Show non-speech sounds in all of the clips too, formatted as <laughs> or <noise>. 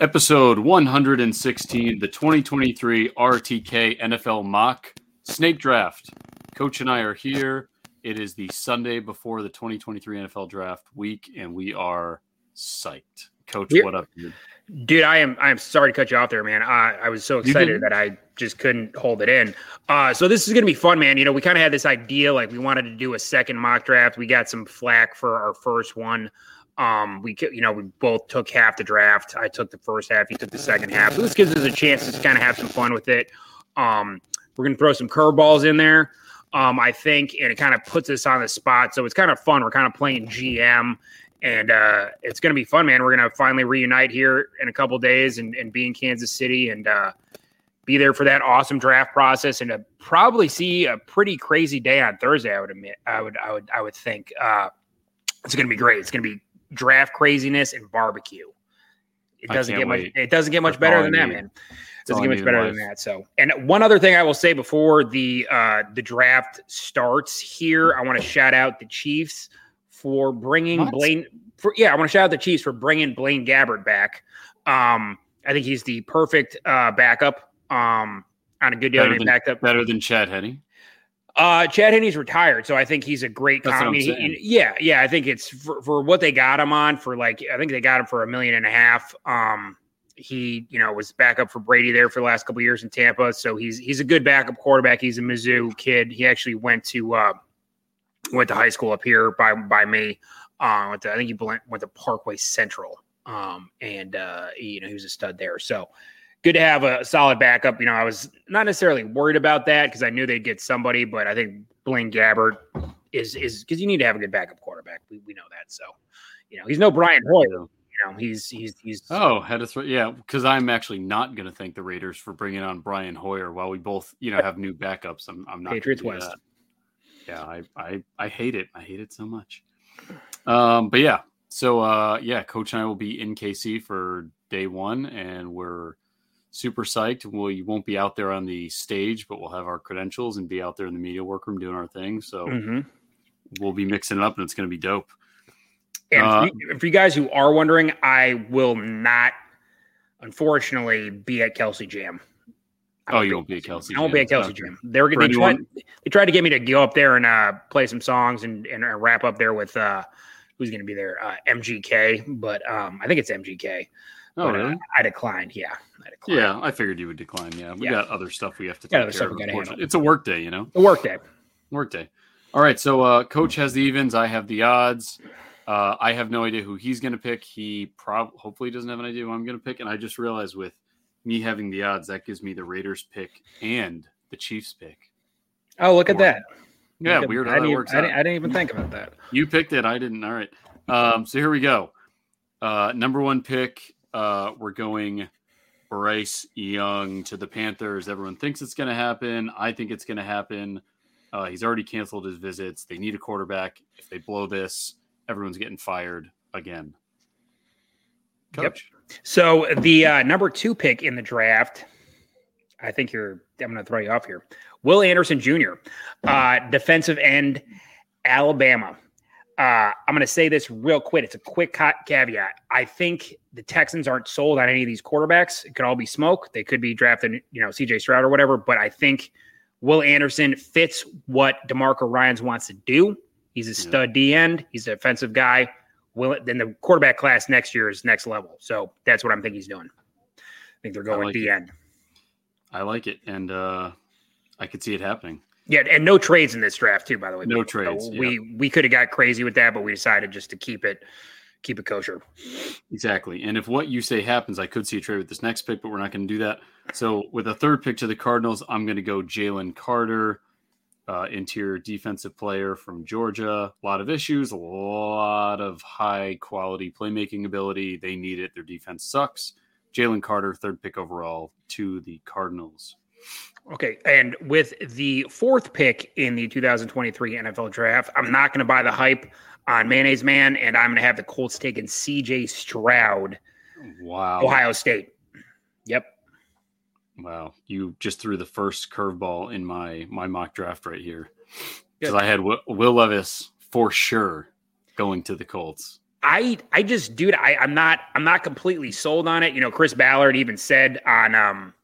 Episode 116, the 2023 RTK NFL Mock Snake Draft. Coach and I are here. It is the Sunday before the 2023 NFL Draft week, and we are psyched. Coach, We're- what up? dude? Dude, I am I am sorry to cut you off there, man. I, I was so excited that I just couldn't hold it in. Uh, so this is gonna be fun, man. You know, we kind of had this idea, like we wanted to do a second mock draft. We got some flack for our first one. Um, we you know we both took half the draft. I took the first half. He took the second half. So this gives us a chance to kind of have some fun with it. Um, we're gonna throw some curveballs in there. Um, I think, and it kind of puts us on the spot. So it's kind of fun. We're kind of playing GM and uh, it's to be fun, man. We're to finally reunite here in a couple days and, and be in Kansas City and uh, be there for that awesome draft process and to probably see a pretty crazy day on Thursday. I would admit, I would, I would, I would think uh, it's going to be great. It's going to be draft craziness and barbecue. It doesn't get much. wait. It doesn't get much That's better than that, man. All Doesn't get much better than that. So, and one other thing I will say before the uh, the draft starts here, I want to shout out the Chiefs for bringing What? Blaine. For yeah, I want to shout out the Chiefs for bringing Blaine Gabbert back. Um, I think he's the perfect uh, backup. Um, on a good deal, Better than- backed up. Better than Chad Henne. Uh, Chad Henne's retired, so I think he's a great. That's com- I I'm mean, he- yeah, yeah, I think it's for, for what they got him on for like I think they got him for a million and a half. Um, he you know was backup for Brady there for the last couple of years in Tampa, so he's he's a good backup quarterback. He's a Mizzou kid. He actually went to uh, went to high school up here by by me. Uh, went to, I think he went, went to Parkway Central, um, and uh, you know he was a stud there. So good to have a solid backup. You know, I was not necessarily worried about that because I knew they'd get somebody, but I think Blaine Gabbert is is because you need to have a good backup quarterback. We, we know that. So, you know, he's no Brian Hoyer. You know, he's he's he's Oh, had to throw. Yeah, because I'm actually not going to thank the Raiders for bringing on Brian Hoyer while we both, you know, have new backups. I'm, I'm not. Patriots West. that. Yeah, I, I, I hate it. I hate it so much. Um, but yeah, so uh, yeah, Coach and I will be in KC for day one, and we're super psyched. We won't be out there on the stage, but we'll have our credentials and be out there in the media workroom doing our thing. So Mhm. we'll be mixing it up, and it's going to be dope. And Uh, for, you, for you guys who are wondering, I will not, unfortunately, be at Kelce Jam. Oh, you won't be at Kelce I won't be at Kelce. Jam. They were For they tried, they tried to get me to go up there and uh, play some songs and, and wrap up there with uh, who's going to be there, uh, MGK. But um, I think it's MGK. Oh, but, uh, really? I declined. Yeah, I declined. Yeah, I figured you would decline. Yeah, we Yeah. got other stuff we have to take care of. gotta unfortunately. handle. It's a work day, you know, The workday. work day. All right, so uh, coach has the evens. I have the odds. Uh, I have no idea who he's going to pick. He probably hopefully doesn't have an idea who I'm going to pick. And I just realized with me having the odds, that gives me the Raiders pick and the Chiefs pick. Oh, look at that. Yeah, Look at- weird I how that didn't, works I, didn't, I didn't even think about that. You picked it. I didn't. All right. Um, so here we go. Uh, number one pick. Uh, we're going Bryce Young to the Panthers. Everyone thinks it's going to happen. I think it's going to happen. Uh, he's already canceled his visits. They need a quarterback. If they blow this, everyone's getting fired again. Yep. Coach. So the uh, number two pick in the draft, I think you're. I'm going to throw you off here. Will Anderson Jr., uh, defensive end, Alabama. Uh, I'm going to say this real quick. It's a quick ca- caveat. I think the Texans aren't sold on any of these quarterbacks. It could all be smoke. They could be drafting, you know, CJ Stroud or whatever. But I think Will Anderson fits what Demarco Ryans wants to do. He's a stud D end. He's a defensive guy. Will then the quarterback class next year is next level. So that's what I'm thinking he's doing. I think they're going like D end. I like it. And uh, I could see it happening. Yeah, and no trades in this draft too. By the way, No trades, So yeah. we we could have got crazy with that, but we decided just to keep it keep it kosher. Exactly. And if what you say happens, I could see a trade with this next pick, but we're not going to do that. So with a third pick to the Cardinals, I'm going to go Jalen Carter, uh, interior defensive player from Georgia. A lot of issues, a lot of high quality playmaking ability. They need it. Their defense sucks. Jalen Carter, third pick overall to the Cardinals. Okay, and with the fourth pick in the 2023 NFL Draft, I'm not going to buy the hype on Mayonnaise Man, and I'm going to have the Colts taking C.J. Stroud, Wow. Ohio State. Yep. Wow. You just threw the first curveball in my my mock draft right here. Because I had Will, Will Levis for sure going to the Colts. I I just dude, I, I'm not I'm not completely sold on it. You know, Chris Ballard even said on um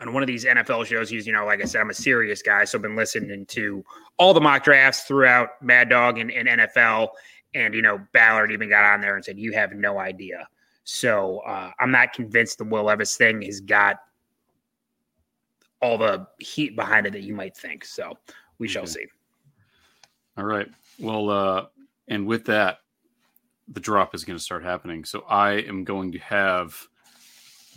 on one of these NFL shows, he's, you know, like I said, I'm a serious guy. So I've been listening to all the mock drafts throughout Mad Dog and, and NFL. And, you know, Ballard even got on there and said, You have no idea. So uh, I'm not convinced the Will Levis thing has got all the heat behind it that you might think. So we shall see. All right. Well, uh, and with that, the drop is going to start happening. So I am going to have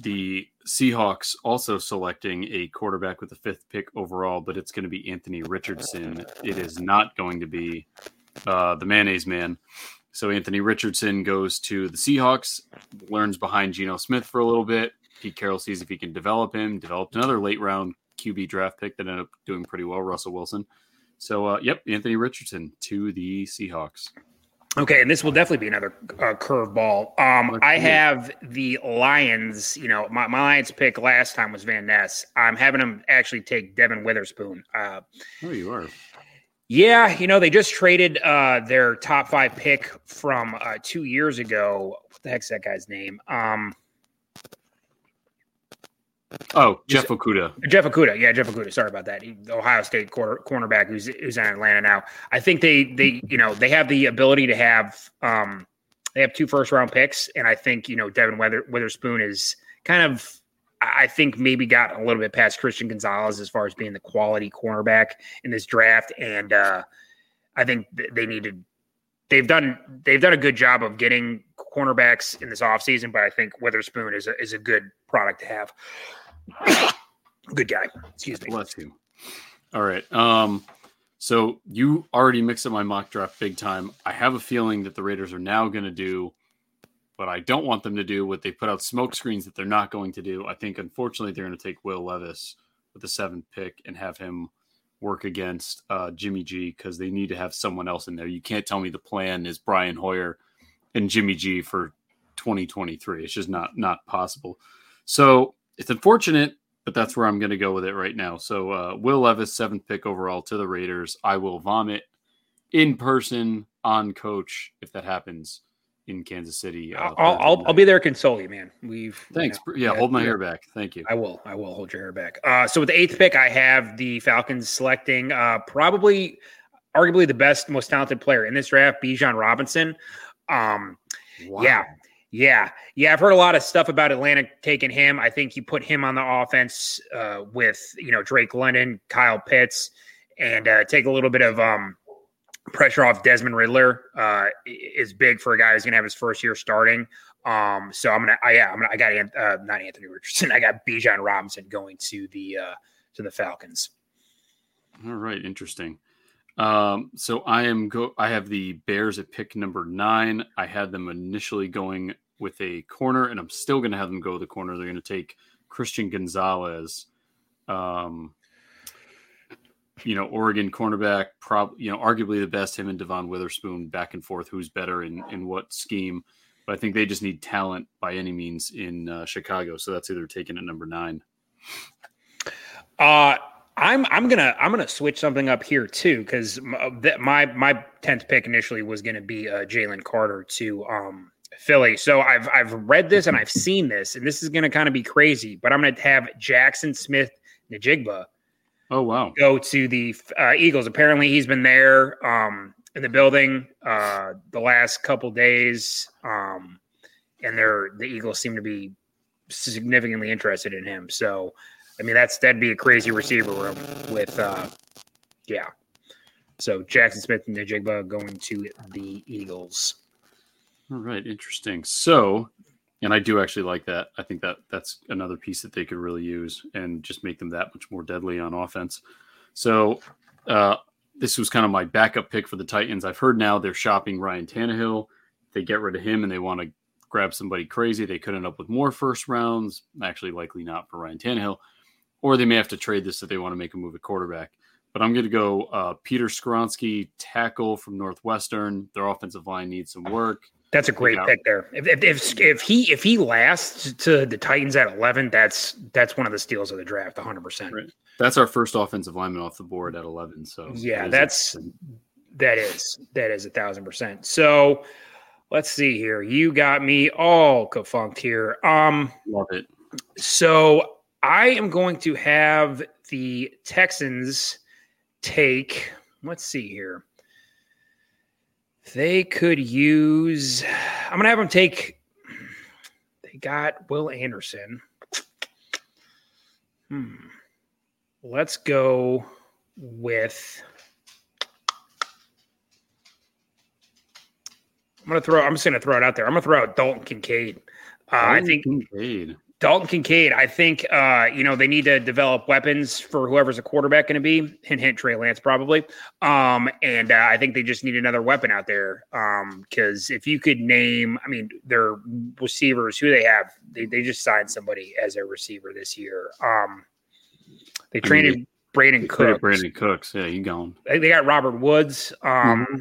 the Seahawks also selecting a quarterback with the fifth pick overall, but it's going to be Anthony Richardson. It is not going to be uh, the mayonnaise man. So Anthony Richardson goes to the Seahawks, learns behind Geno Smith for a little bit. Pete Carroll sees if he can develop him. Developed another late round QB draft pick that ended up doing pretty well, Russell Wilson. So, uh, yep, Anthony Richardson to the Seahawks. Okay, and this will definitely be another uh, curveball. Um, I have the Lions. You know, my, my Lions pick last time was Van Ness. I'm having them actually take Devon Witherspoon. Uh, oh, you are. Yeah, you know they just traded uh, their top five pick from uh, two years ago. What the heck's that guy's name? Um, Oh, Jeff Okudah. Jeff Okudah. Yeah, Jeff Okudah. Sorry about that. He, Ohio State quarter, cornerback who's who's in Atlanta now. I think they they you know they have the ability to have um they have two first round picks, and I think you know Devon Weather, Witherspoon is kind of I think maybe got a little bit past Christian Gonzalez as far as being the quality cornerback in this draft, and uh, I think they needed they've done they've done a good job of getting cornerbacks in this offseason, but I think Witherspoon is a, is a good product to have. <coughs> Good guy. Excuse me. Bless you. All right. Um, so you already mixed up my mock draft big time. I have a feeling that the Raiders are now going to do what I don't want them to do, what they put out smoke screens that they're not going to do. I think, unfortunately, they're going to take Will Levis with the seventh pick and have him work against uh, Jimmy G because they need to have someone else in there. You can't tell me the plan is Brian Hoyer and Jimmy G for 2023. It's just not not possible. So it's unfortunate, but that's where I'm going to go with it right now. So uh, Will Levis, seventh pick overall to the Raiders. I will vomit in person on coach if that happens in Kansas City. Uh, I'll, I'll, I'll, be there to console you, man. We've thanks. You know, yeah, hold my hair back. Thank you. I will. I will hold your hair back. Uh, so with the eighth pick, I have the Falcons selecting uh, probably, arguably the best, most talented player in this draft, Bijan Robinson. Um, wow. Yeah, yeah, yeah, I've heard a lot of stuff about Atlanta taking him. I think you put him on the offense uh, with you know Drake London, Kyle Pitts, and uh, take a little bit of um, pressure off Desmond Ridder. Uh, is big for a guy who's gonna have his first year starting. Um, so I'm gonna, I, yeah, I'm gonna, I got uh, not Anthony Richardson, <laughs> I got Bijan Robinson going to the uh, to the Falcons. All right, interesting. Um, so I am go. I have the Bears at pick number nine. I had them initially going with a corner, and I'm still going to have them go the corner. They're going to take Christian Gonzalez. Um, you know, Oregon cornerback, probably you know, arguably the best. Him and Devon Witherspoon back and forth. Who's better in in what scheme? But I think they just need talent by any means in uh, Chicago. So that's either taken at number nine. Uh I'm I'm gonna I'm gonna switch something up here too because my my tenth pick initially was gonna be uh, Jalen Carter to um, Philly. So I've I've read this and I've seen this and this is gonna kind of be crazy, but I'm gonna have Jackson Smith-Njigba. Oh wow! Go to the uh, Eagles. Apparently he's been there um, in the building uh, the last couple days, um, and they're the Eagles seem to be significantly interested in him. So I mean, that's that'd be a crazy receiver room with, uh, yeah. So Jackson Smith-Njigba going to the Eagles. All right, interesting. So, and I do actually like that. I think that that's another piece that they could really use and just make them that much more deadly on offense. So, uh, this was kind of my backup pick for the Titans. I've heard now they're shopping Ryan Tannehill. They get rid of him and they want to grab somebody crazy. They could end up with more first rounds. Actually, likely not for Ryan Tannehill or they may have to trade this if they want to make a move at quarterback. But I'm going to go uh, Peter Skoronski, tackle from Northwestern. Their offensive line needs some work. That's a great pick there. If, if, if, if he if he lasts to the Titans at 11, that's that's one of the steals of the draft, 100. percent. That's our first offensive lineman off the board at 11. So yeah, that's that is that is a thousand percent. So let's see here. You got me all confunked here. Um, love it. So I am going to have the Texans take. Let's see here. They could use. I'm gonna have them take. They got Will Anderson. Hmm. Let's go with. I'm gonna throw. I'm just gonna throw it out there. I'm gonna throw out Dalton Kincaid. Uh, I think Kincaid. Dalton Kincaid. I think uh, you know they need to develop weapons for whoever's a quarterback going to be. Hint, hint. Trey Lance probably. Um, and uh, I think they just need another weapon out there. Because um, if you could name, I mean, their receivers, who they have, they, they just signed somebody as a receiver this year. Um, they traded Brandin Cooks. Brandin Cooks. Yeah, you going? They got Robert Woods. Um, mm-hmm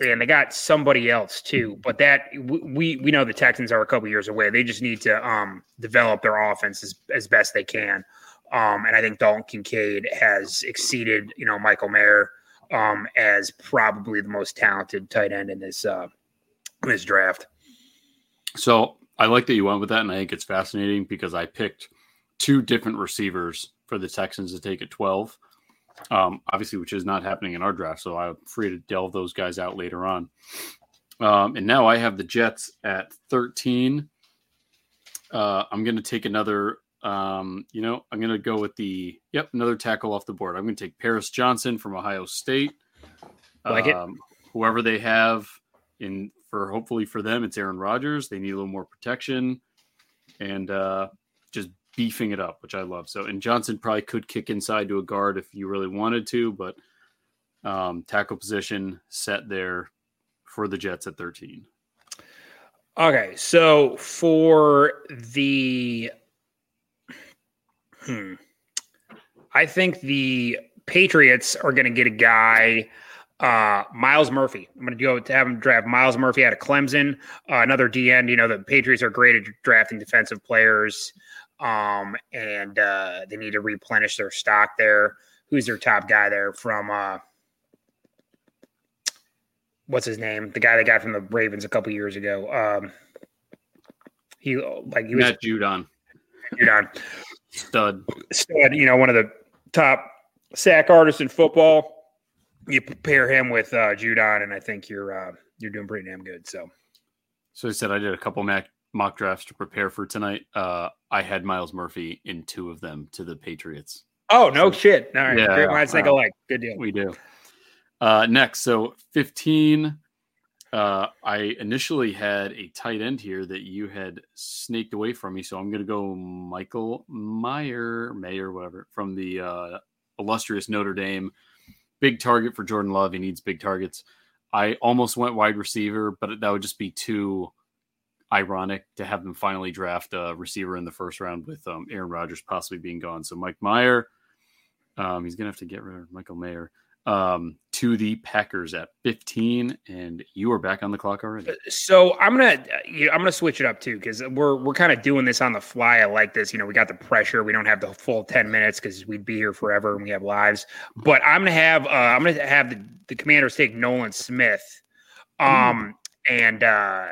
and they got somebody else too. But that we we know the Texans are a couple years away. They just need to um, develop their offense as, as best they can. Um, and I think Dalton Kincaid has exceeded you know Michael Mayer um, as probably the most talented tight end in this uh, in this draft. So I like that you went with that, and I think it's fascinating because I picked two different receivers for the Texans to take at twelve um, obviously, which is not happening in our draft. So I'm free to delve those guys out later on. Um, and now I have the Jets at 13. Uh, I'm going to take another, um, you know, I'm going to go with the, yep, another tackle off the board. I'm going to take Paris Johnson from Ohio State. Like it. Um, whoever they have in for hopefully for them, it's Aaron Rodgers. They need a little more protection and uh, just beefing it up, which I love. So, and Johnson probably could kick inside to a guard if you really wanted to, but um, tackle position set there for the Jets at 13. Okay, so for the, hmm, I think the Patriots are going to get a guy, uh, Myles Murphy. I'm going to go to have him draft Myles Murphy out of Clemson, uh, another DN. You know, the Patriots are great at drafting defensive players um, and uh, they need to replenish their stock there. Who's their top guy there from? Uh, what's his name? The guy they got from the Ravens a couple years ago. Um, he like he was Matt Judon. Judon, stud, stud. You know, one of the top sack artists in football. You pair him with uh, Judon, and I think you're uh, you're doing pretty damn good. So, so I said I did a couple Mac mock drafts to prepare for tonight, uh, I had Myles Murphy in two of them to the Patriots. Oh no so, shit! All right, yeah, great minds think alike. Good deal. We do. Uh, next, so fifteen. Uh, I initially had a tight end here that you had snaked away from me, so I'm going to go Michael Meyer, Mayer, whatever, from the uh, illustrious Notre Dame. Big target for Jordan Love. He needs big targets. I almost went wide receiver, but that would just be too ironic to have them finally draft a receiver in the first round with um, Aaron Rodgers possibly being gone. So Mike Meyer, um, he's gonna have to get rid of Michael Mayer um, to the Packers at 15, and you are back on the clock already. Uh, so I'm gonna I'm gonna switch it up too because we're we're kind of doing this on the fly. I like this. You know, we got the pressure. We don't have the full 10 minutes because we'd be here forever and we have lives. But I'm gonna have uh, I'm gonna have the, the Commanders take Nolan Smith. Um, and uh,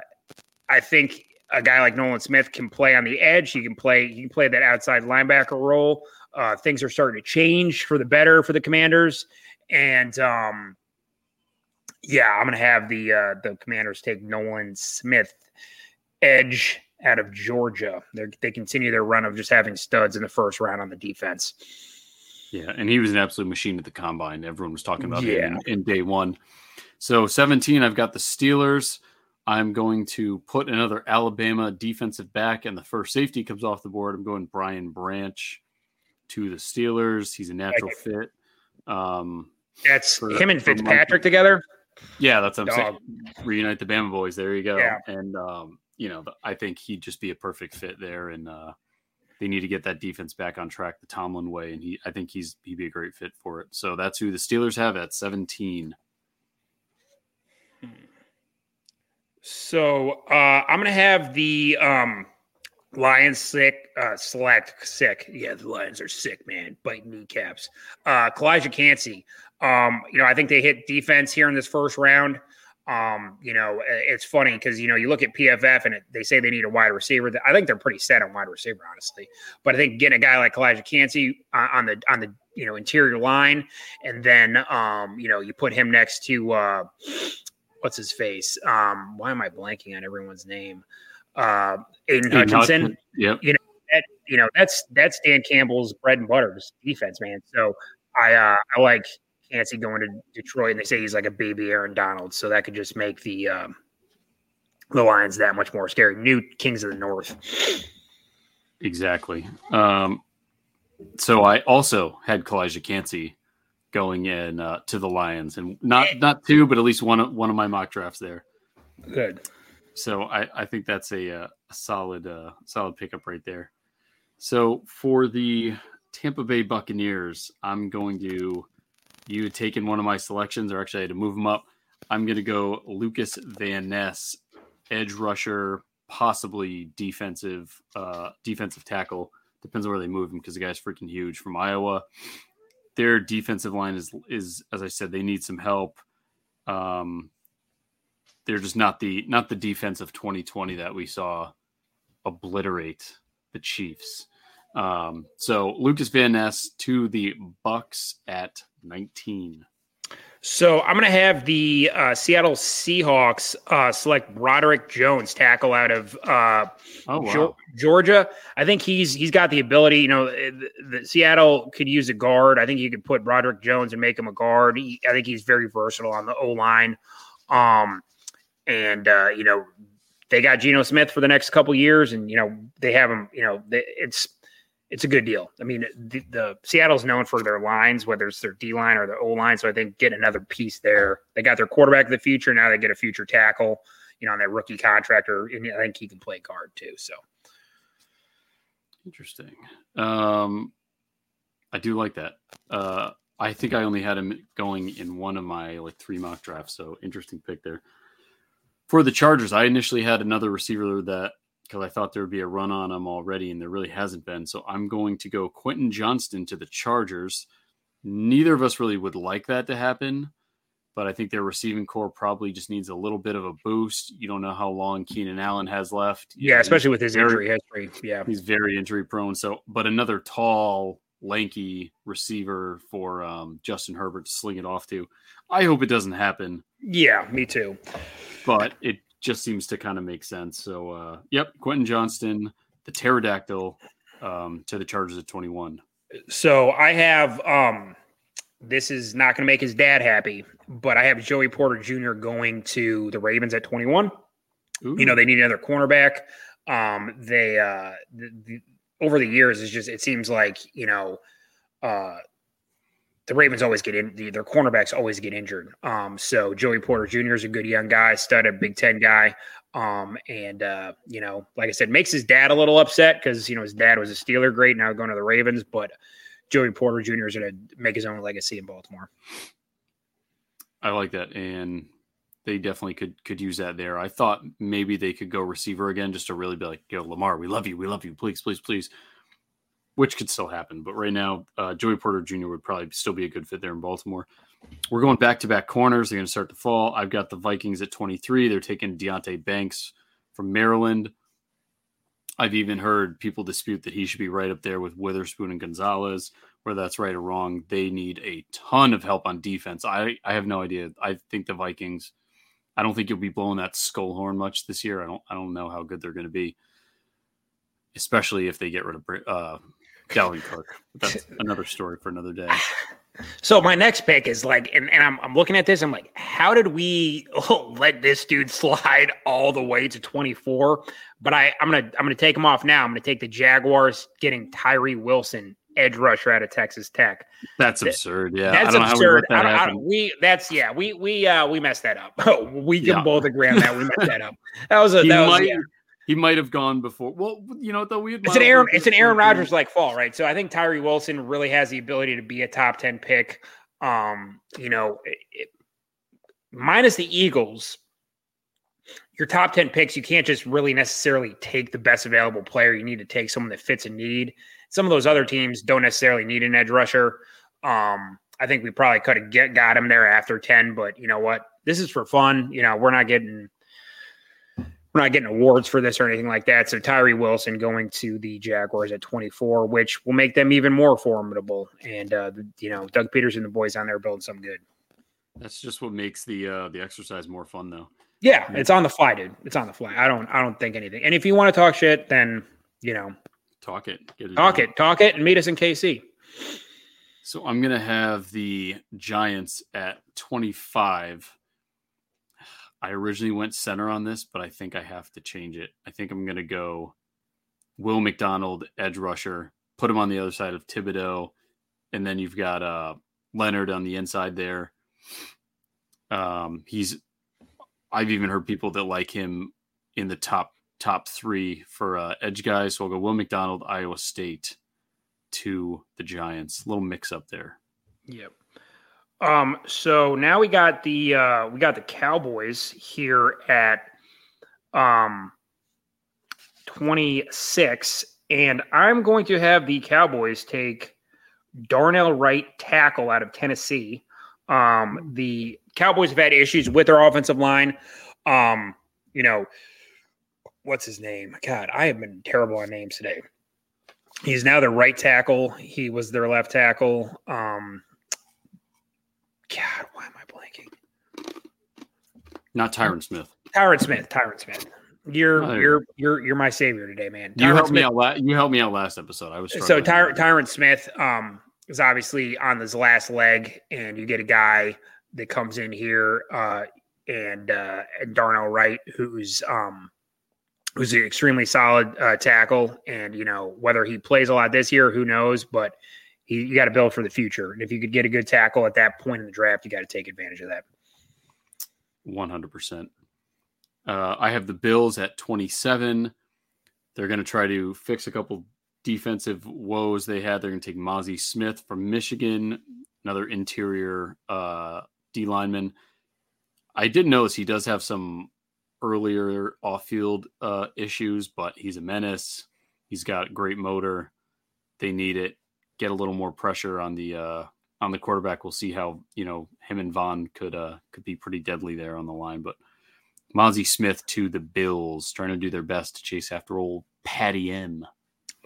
I think a guy like Nolan Smith can play on the edge. He can play. He can play that outside linebacker role. Uh, things are starting to change for the better for the Commanders, and um, yeah, I'm going to have the uh, the Commanders take Nolan Smith, edge out of Georgia. They they continue their run of just having studs in the first round on the defense. Yeah, and he was an absolute machine at the combine. Everyone was talking about yeah. him in, in day one. So 17, I've got the Steelers. I'm going to put another Alabama defensive back, and the first safety comes off the board. I'm going Brian Branch to the Steelers. He's a natural fit. Um, that's for, him and Fitzpatrick together. Yeah, that's what I'm Dog. saying. Reunite the Bama boys. There you go. Yeah. And um, you know, I think he'd just be a perfect fit there. And uh, they need to get that defense back on track the Tomlin way. And he, I think he's he'd be a great fit for it. So that's who the Steelers have at 17. Hmm. So uh, I'm gonna have the um, Lions sick, uh, select sick. Yeah, the Lions are sick, man. Bite kneecaps. Uh, Calijah Kancey. Um, you know, I think they hit defense here in this first round. Um, you know, it's funny because you know you look at PFF and it, they say they need a wide receiver. I think they're pretty set on wide receiver, honestly. But I think getting a guy like Calijah Kancey on, on the on the you know interior line, and then um, you know you put him next to uh, what's his face? Um, why am I blanking on everyone's name? Uh, Aidan Hutchinson. Yep. You know that you know that's that's Dan Campbell's bread and butter defense, man. So I uh, I like Kancey going to Detroit, and they say he's like a baby Aaron Donald, so that could just make the um, the Lions that much more scary. New Kings of the North. Exactly. Um, so I also had Calijah Kancey going in uh, to the Lions, and not not two, but at least one of one of my mock drafts there. Good. So I, I think that's a, uh, a solid uh, solid pickup right there. So for the Tampa Bay Buccaneers, I'm going to you had taken one of my selections, or actually I had to move them up. I'm going to go Lucas Van Ness, edge rusher, possibly defensive uh, defensive tackle. Depends on where they move him because the guy's freaking huge from Iowa. Their defensive line is is as I said, they need some help. Um, they're just not the not the defense of 2020 that we saw obliterate the Chiefs. Um, so Lucas Van Ness to the Bucks at 19. So I'm going to have the uh, Seattle Seahawks uh, select Broderick Jones, tackle out of uh, oh, wow. Georgia. I think he's he's got the ability. You know, the, the, Seattle could use a guard. I think you could put Broderick Jones and make him a guard. He, I think he's very versatile on the O line. Um, and uh, you know, they got Geno Smith for the next couple years, and you know they have him. You know, they, it's it's a good deal. I mean, the, the, Seattle's known for their lines, whether it's their D line or their O line. So I think get another piece there. They got their quarterback of the future. Now they get a future tackle, you know, on that rookie contractor. and I think he can play guard too. So interesting. Um, I do like that. Uh, I think I only had him going in one of my like three mock drafts. So interesting pick there. For the Chargers, I initially had another receiver that because I thought there would be a run on him already, and there really hasn't been. So I'm going to go Quentin Johnston to the Chargers. Neither of us really would like that to happen, but I think their receiving core probably just needs a little bit of a boost. You don't know how long Keenan Allen has left. Yeah, especially with his very, injury history. Yeah, he's very injury prone. So, but another tall, lanky receiver for um, Justin Herbert to sling it off to. I hope it doesn't happen. Yeah, me too. But it just seems to kind of make sense. So, uh, yep, Quentin Johnston, the pterodactyl, um, to the Chargers at 21. So I have, um, this is not going to make his dad happy, but I have Joey Porter Jr. going to the Ravens at 21. Ooh. You know, they need another cornerback. Um, they, uh, the, the, over the years, it's just, it seems like, you know, uh, the Ravens always get in their cornerbacks always get injured. Um, so Joey Porter Jr. is a good young guy, stud, a Big Ten guy. Um, and uh, you know, like I said, makes his dad a little upset because you know his dad was a Steeler, great now going to the Ravens, but Joey Porter Jr. is going to make his own legacy in Baltimore. I like that, and they definitely could could use that there. I thought maybe they could go receiver again just to really be like, "Yo, Lamar, we love you, we love you, please, please, please." Which could still happen. But right now, uh, Joey Porter Jr. would probably still be a good fit there in Baltimore. We're going back to back corners. They're going to start to fall. I've got the Vikings at 23. They're taking Deonte Banks from Maryland. I've even heard people dispute that he should be right up there with Witherspoon and Gonzalez. Whether that's right or wrong, they need a ton of help on defense. I, I have no idea. I think the Vikings. I don't think you'll be blowing that skull horn much this year. I don't. I don't know how good they're going to be, especially if they get rid of uh, Dalvin Cook. That's another story for another day. <laughs> So my next pick is like, and, and I'm, I'm looking at this. I'm like, how did we oh, <laughs> let this dude slide all the way to 24? But I, I'm gonna I'm gonna take him off now. I'm gonna take the Jaguars getting Tyree Wilson, edge rusher out of Texas Tech. That's absurd. Yeah, that's absurd. We, that we that's yeah we we uh we messed that up. <laughs> we can yeah. both agree on that. We messed that up. That was a that might, was, yeah. He might have gone before. Well, you know, though we it's an Aaron it's an Aaron Rodgers like fall, right? So I think Tyree Wilson really has the ability to be a top ten pick. Um, you know, it, minus the Eagles, your top 10 picks, you can't just really necessarily take the best available player. You need to take someone that fits a need. Some of those other teams don't necessarily need an edge rusher. Um, I think we probably could have get got him there after 10, but you know what? This is for fun. You know, we're not getting we're not getting awards for this or anything like that. So Tyree Wilson going to the Jaguars at 24, which will make them even more formidable. And uh, you know, Doug Pederson and the boys on there building some good. That's just what makes the uh, the exercise more fun, though. Yeah, it's on the fly, dude. It's on the fly. I don't I don't think anything. And if you want to talk shit, then you know, talk it, it talk done. it, talk it, and meet us in KC. So I'm gonna have the Giants at 25. I originally went center on this, but I think I have to change it. I think I'm gonna go Will McDonald, edge rusher, put him on the other side of Thibodeaux, and then you've got uh, Leonard on the inside there. Um, he's I've even heard people that like him in the top top three for uh, edge guys. So I'll go Will McDonald, Iowa State to the Giants. A little mix up there. Yep. Um, so now we got the uh, we got the Cowboys here at um 26, and I'm going to have the Cowboys take Darnell Wright tackle out of Tennessee. Um, the Cowboys have had issues with their offensive line. Um, you know, what's his name? God, I have been terrible on names today. He's now their right tackle. He was their left tackle. Um, God, why am I blanking? Not Tyron Smith. Tyron Smith. Tyron Smith. You're oh, you're you're you're my savior today, man. Tyron you helped Smith. me out. La- you helped me out last episode. I was so Ty- Tyron Smith um, is obviously on his last leg, and you get a guy that comes in here uh, and uh, and Darnell Wright, who's um, who's an extremely solid uh, tackle. And, you know, whether he plays a lot this year, who knows? But he, you got to build for the future. And if you could get a good tackle at that point in the draft, you got to take advantage of that. 100%. Uh, I have the Bills at 27. They're going to try to fix a couple defensive woes they had. They're going to take Mazi Smith from Michigan, another interior uh, D lineman. I did notice he does have some earlier off field uh, issues, but he's a menace. He's got great motor. They need it. Get a little more pressure on the uh, on the quarterback. We'll see how you know him and Von could uh, could be pretty deadly there on the line. But Mazi Smith to the Bills, trying to do their best to chase after old Patty M.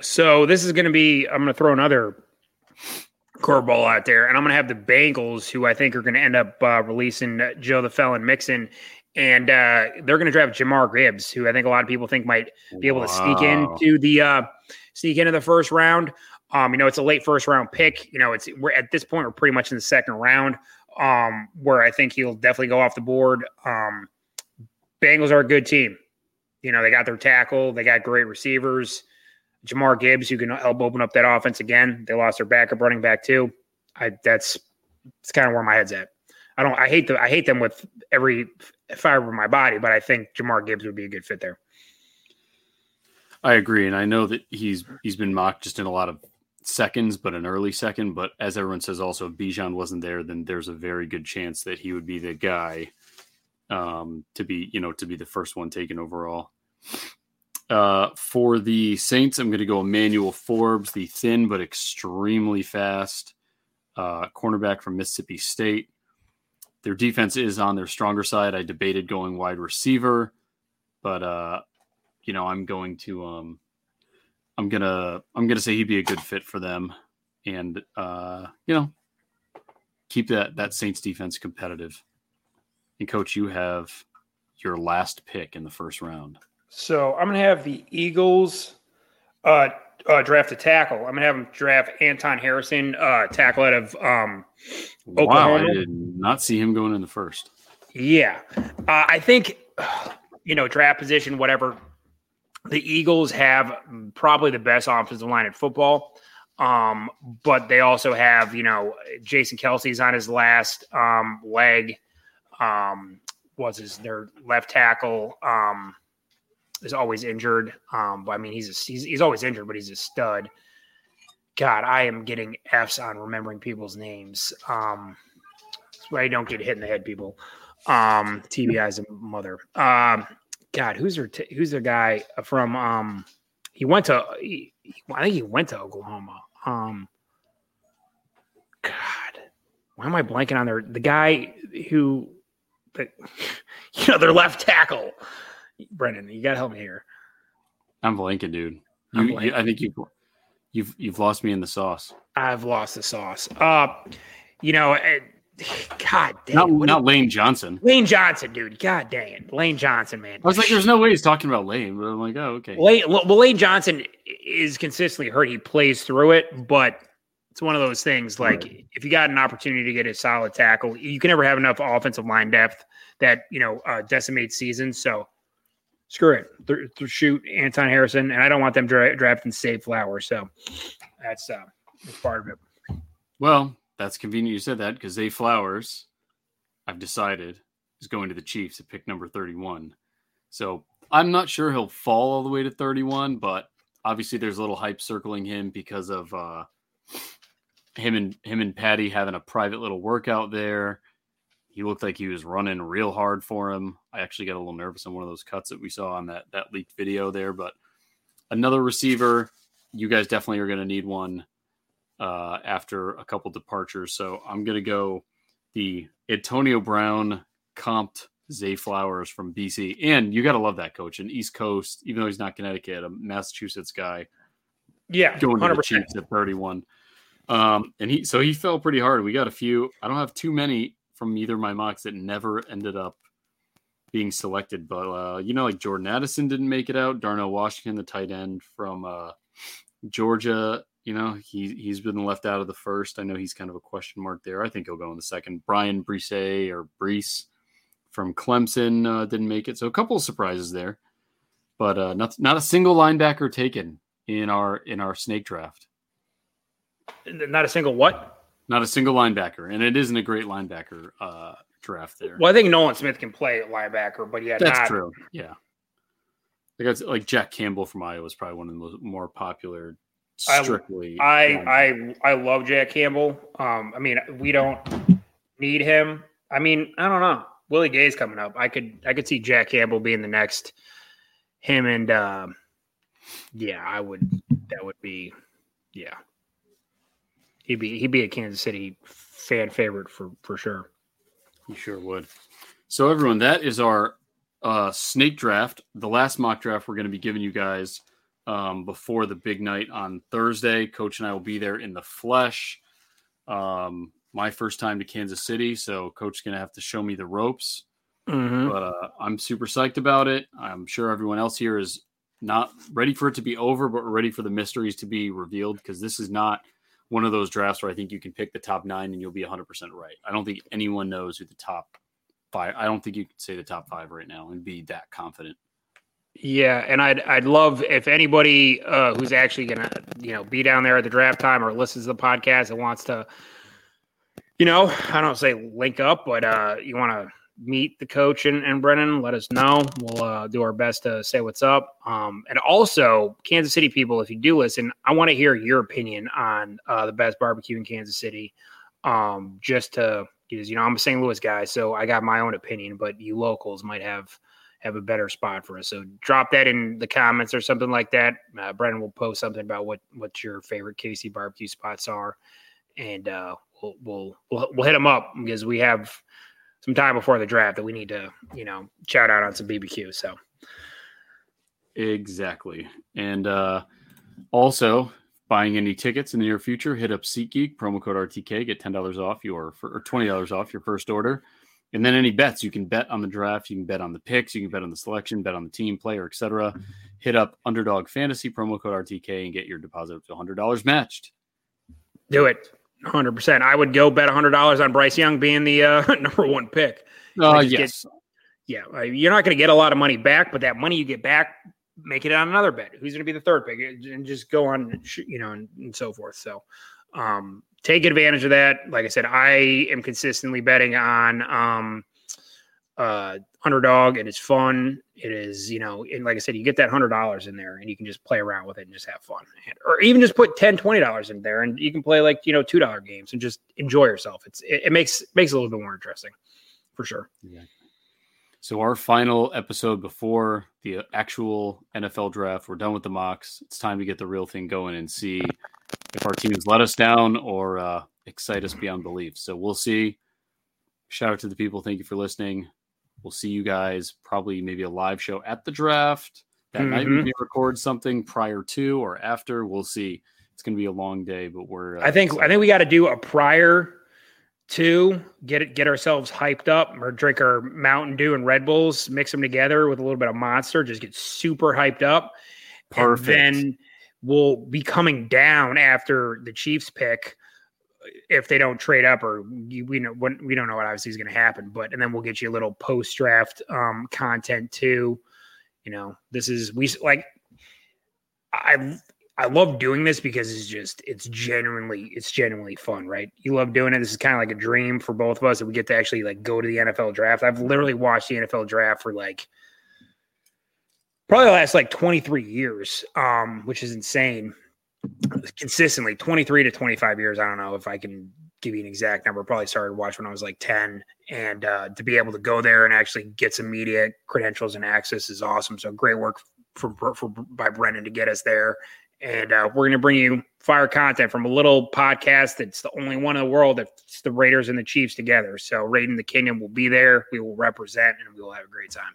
So this is going to be. I'm going to throw another curveball out there, and I'm going to have the Bengals, who I think are going to end up uh, releasing Joe the Felon Mixon and uh, they're going to draft Jahmyr Gibbs, who I think a lot of people think might be able wow. to sneak into the uh, sneak into the first round. Um, you know, it's a late first round pick. You know, it's we're at this point we're pretty much in the second round, um, where I think he'll definitely go off the board. Um, Bengals are a good team. You know, they got their tackle, they got great receivers. Jahmyr Gibbs, who can help open up that offense again. They lost their backup running back too. I that's it's kind of where my head's at. I don't. I hate the. I hate them with every fiber of my body, but I think Jahmyr Gibbs would be a good fit there. I agree, and I know that he's he's been mocked just in a lot of seconds, but an early second. But as everyone says, also if Bijan wasn't there, then there's a very good chance that he would be the guy um, to be, you know, to be the first one taken overall. Uh, for the Saints, I'm going to go Emmanuel Forbes, the thin but extremely fast uh, cornerback from Mississippi State. Their defense is on their stronger side. I debated going wide receiver, but uh, you know, I'm going to um I'm gonna I'm gonna say he'd be a good fit for them and uh, you know, keep that that Saints defense competitive. And coach, you have your last pick in the first round. So I'm gonna have the Eagles uh, uh, draft a tackle. I'm gonna have them draft Anton Harrison, uh, tackle out of um, Oklahoma. Wow, I did not see him going in the first. Yeah, uh, I think you know draft position, whatever. The Eagles have probably the best offensive line in football, um, but they also have you know Jason Kelce's on his last um, leg. Um, was his their left tackle? Um, is always injured. Um, but I mean, he's, a, he's he's always injured, but he's a stud. God, I am getting F's on remembering people's names. Um, that's why I don't get hit in the head, people. Um, TBI's a mother. Um, God, who's their t- who's the guy from? Um, he went to. He, I think he went to Oklahoma. Um, God, why am I blanking on their the guy who, the, <laughs> you know, their left tackle. Brendan, you got to help me here. I'm blanking, dude. You, I'm blanking. you, I think you, you've you've lost me in the sauce. I've lost the sauce. Uh, you know, <sighs> God damn. Not, not Lane Johnson. Lane Johnson, dude. God dang it. Lane Johnson, man. I was like, there's no way he's talking about Lane, but I'm like, oh, okay. Lane, well, Lane Johnson is consistently hurt. He plays through it, but it's one of those things. Like, Right. if you got an opportunity to get a solid tackle, you can never have enough offensive line depth that you know uh, decimates seasons. So, screw it. Th- th- shoot Anton Harrison, and I don't want them dra- drafting Zay Flowers. So, that's uh, that's part of it. Well, that's convenient you said that because Zay Flowers, I've decided, is going to the Chiefs at pick number 31. So I'm not sure he'll fall all the way to 31, but obviously there's a little hype circling him because of uh, him and him and Patty having a private little workout there. He looked like he was running real hard for him. I actually got a little nervous on one of those cuts that we saw on that that leaked video there, but another receiver, you guys definitely are going to need one uh, after a couple departures. So I'm going to go the Antonio Brown comped Zay Flowers from BC. And you got to love that coach. An East Coast, even though he's not Connecticut, a Massachusetts guy Yeah, going to the. Chiefs at 31. Um, and he, so he fell pretty hard. We got a few, I don't have too many from either of my mocks that never ended up being selected, but, uh, you know, like Jordan Addison didn't make it out. Darnell Washington, the tight end from, uh, Georgia, you know, he he's been left out of the first. I know he's kind of a question mark there. I think he'll go in the second. Brian Brise or Brees from Clemson uh, didn't make it, so a couple of surprises there, but uh, not not a single linebacker taken in our in our snake draft. Not a single what? Not a single linebacker, and it isn't a great linebacker uh, draft there. Well, I think Nolan Smith can play linebacker, but yeah, That's not, true. Yeah, like like Jack Campbell from Iowa is probably one of the most, more popular. I- Strictly, I linebacker. I I love Jack Campbell. Um, I mean, we don't need him. I mean, I don't know. Willie Gay's coming up. I could I could see Jack Campbell being the next. Him and um, yeah, I would. That would be, yeah. He'd be he'd be a Kansas City fan favorite for for sure. He sure would. So, everyone, that is our uh, snake draft, the last mock draft we're going to be giving you guys um, before the big night on Thursday. Coach and I will be there in the flesh. Um, my first time to Kansas City, so Coach's going to have to show me the ropes. Mm-hmm. But uh, I'm super psyched about it. I'm sure everyone else here is not ready for it to be over, but we're ready for the mysteries to be revealed because this is not one of those drafts where I think you can pick the top nine and you'll be 100% right. I don't think anyone knows who the top five. I don't think you could say the top five right now and be that confident. Yeah, and I'd I'd love if anybody uh, who's actually gonna you know be down there at the draft time or listens to the podcast and wants to, you know, I don't say link up, but uh, you want to meet the coach and, and Brendan, let us know. We'll uh, do our best to say what's up. Um, and also, Kansas City people, if you do listen, I want to hear your opinion on uh, the best barbecue in Kansas City. Um, just to because you know I'm a St. Louis guy, so I got my own opinion, but you locals might have have a better spot for us. So drop that in the comments or something like that. Uh, Brendan will post something about what what your favorite KC barbecue spots are, and uh, we'll, we'll we'll we'll hit them up because we have some time before the draft that we need to you know shout out on some BBQ. So Exactly. And uh, also, buying any tickets in the near future, hit up SeatGeek, promo code RTK, get $10 off your, or $20 off your first order. And then any bets, you can bet on the draft, you can bet on the picks, you can bet on the selection, bet on the team, player, etc. Hit up Underdog Fantasy, promo code RTK, and get your deposit up to $100 matched. do it. 100%. I would go bet $100 on Bryce Young being the uh, <laughs> number one pick. Uh, Like, just yes. Yeah, uh, you're not going to get a lot of money back, but that money you get back, make it on another bet. Who's going to be the third pick, and just go on, you know, and, and so forth. So, um, take advantage of that. Like I said, I am consistently betting on um, uh, underdog. And It is fun. It is, you know, and like I said, you get that hundred dollars in there, and you can just play around with it and just have fun, or even just put 10 dollars in there, and you can play like you know two dollar games and just enjoy yourself. It's it, it makes makes it a little bit more interesting, for sure. Yeah. So our final episode before the actual NFL draft, we're done with the mocks. It's time to get the real thing going and see if our teams let us down or uh, excite us beyond belief. So we'll see. Shout out to the people. Thank you for listening. We'll see you guys probably maybe a live show at the draft. That mm-hmm. night we may record something prior to or after. We'll see. It's going to be a long day, but we're. Uh, I think excited. I think we got to do a prior to get it, get ourselves hyped up, or drink our Mountain Dew and Red Bulls, mix them together with a little bit of Monster, just get super hyped up. Perfect. And then we'll be coming down after the Chiefs pick if they don't trade up or we know we don't know what obviously is going to happen but and then we'll get you a little post draft um content too. You know this is we like i i love doing this because it's just it's genuinely it's genuinely fun right? You love doing it. This is kind of like a dream for both of us that we get to actually like go to the nfl draft. I've literally watched the nfl draft for like probably last like 23 years um which is insane consistently 23 to 25 years. I don't know if I can give you an exact number. Probably started watch when I was like 10. And uh, to be able to go there and actually get some media credentials and access is awesome. So great work for, for by Brendan to get us there. And uh, we're going to bring you fire content from a little podcast that's the only one in the world that's the Raiders and the Chiefs together. So Raiding the Kingdom will be there. We will represent and we will have a great time.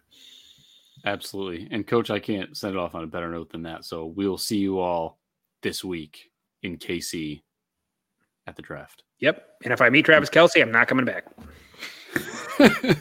Absolutely. And coach, I can't send it off on a better note than that. So we will see you all this week in KC at the draft. Yep. And if I meet Travis Kelce, I'm not coming back. <laughs>